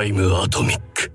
Atomic.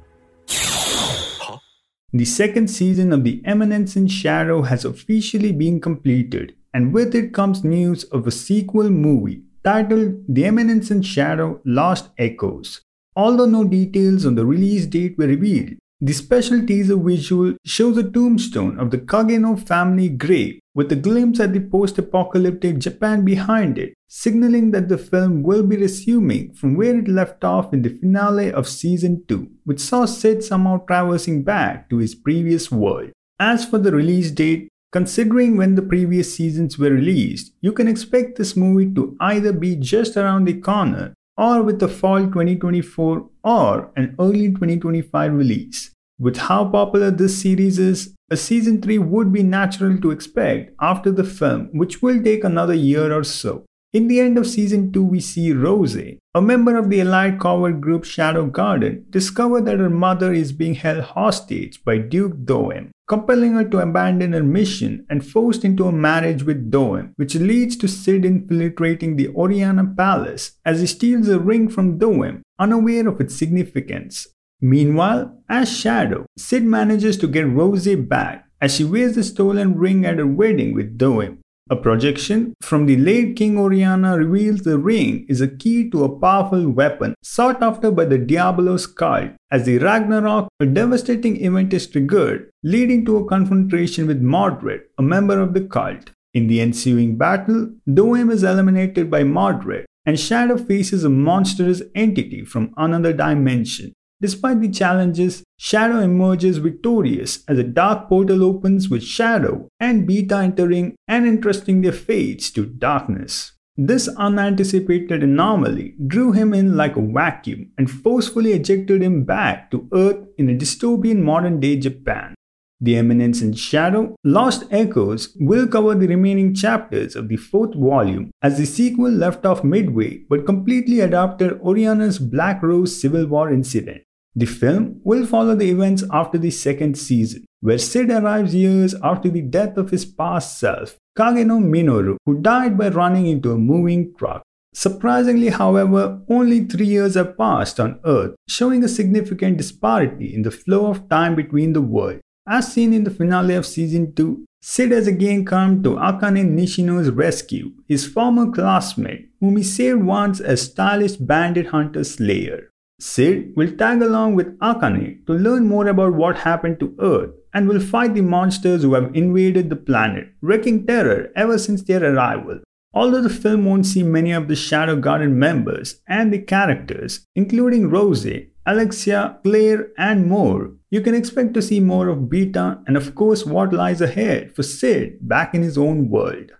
The second season of The Eminence in Shadow has officially been completed, and with it comes news of a sequel movie titled The Eminence in Shadow Lost Echoes. Although no details on the release date were revealed, the special teaser visual shows a tombstone of the Kagenou family grave with a glimpse at the post apocalyptic Japan behind it, signaling that the film will be resuming from where it left off in the finale of season 2, which saw Cid somehow traversing back to his previous world. As for the release date, considering when the previous seasons were released, you can expect this movie to either be just around the corner or with a fall 2024 or an early 2025 release. With how popular this series is, a season 3 would be natural to expect after the film, which will take another year or so. In the end of season 2, we see Rose, a member of the allied covert group Shadow Garden, discover that her mother is being held hostage by Duke Doem, compelling her to abandon her mission and forced into a marriage with Doem, which leads to Cid infiltrating the Oriana Palace as he steals a ring from Doem, unaware of its significance. Meanwhile, as Shadow, Cid manages to get Rosie back as she wears the stolen ring at her wedding with Doem. A projection from the late King Oriana reveals the ring is a key to a powerful weapon sought after by the Diabolos cult. As the Ragnarok, a devastating event is triggered, leading to a confrontation with Mordred, a member of the cult. In the ensuing battle, Doem is eliminated by Mordred, and Shadow faces a monstrous entity from another dimension. Despite the challenges, Shadow emerges victorious as a dark portal opens with Shadow and Beta entering and entrusting their fates to darkness. This unanticipated anomaly drew him in like a vacuum and forcefully ejected him back to Earth in a dystopian modern day Japan. The Eminence in Shadow, Lost Echoes will cover the remaining chapters of the fourth volume as the sequel left off midway but completely adapted Oriana's Black Rose Civil War incident. The film will follow the events after the second season, where Cid arrives years after the death of his past self, Kagenou Minoru, who died by running into a moving truck. Surprisingly, however, only three years have passed on Earth, showing a significant disparity in the flow of time between the worlds. As seen in the finale of season 2, Cid has again come to Akane Nishino's rescue, his former classmate, whom he saved once as stylish bandit hunter Slayer. Cid will tag along with Akane to learn more about what happened to Earth and will fight the monsters who have invaded the planet, wreaking terror ever since their arrival. Although the film won't see many of the Shadow Garden members and the characters, including Rose, Alexia, Claire, and more, you can expect to see more of Beta and, of course, what lies ahead for Cid back in his own world.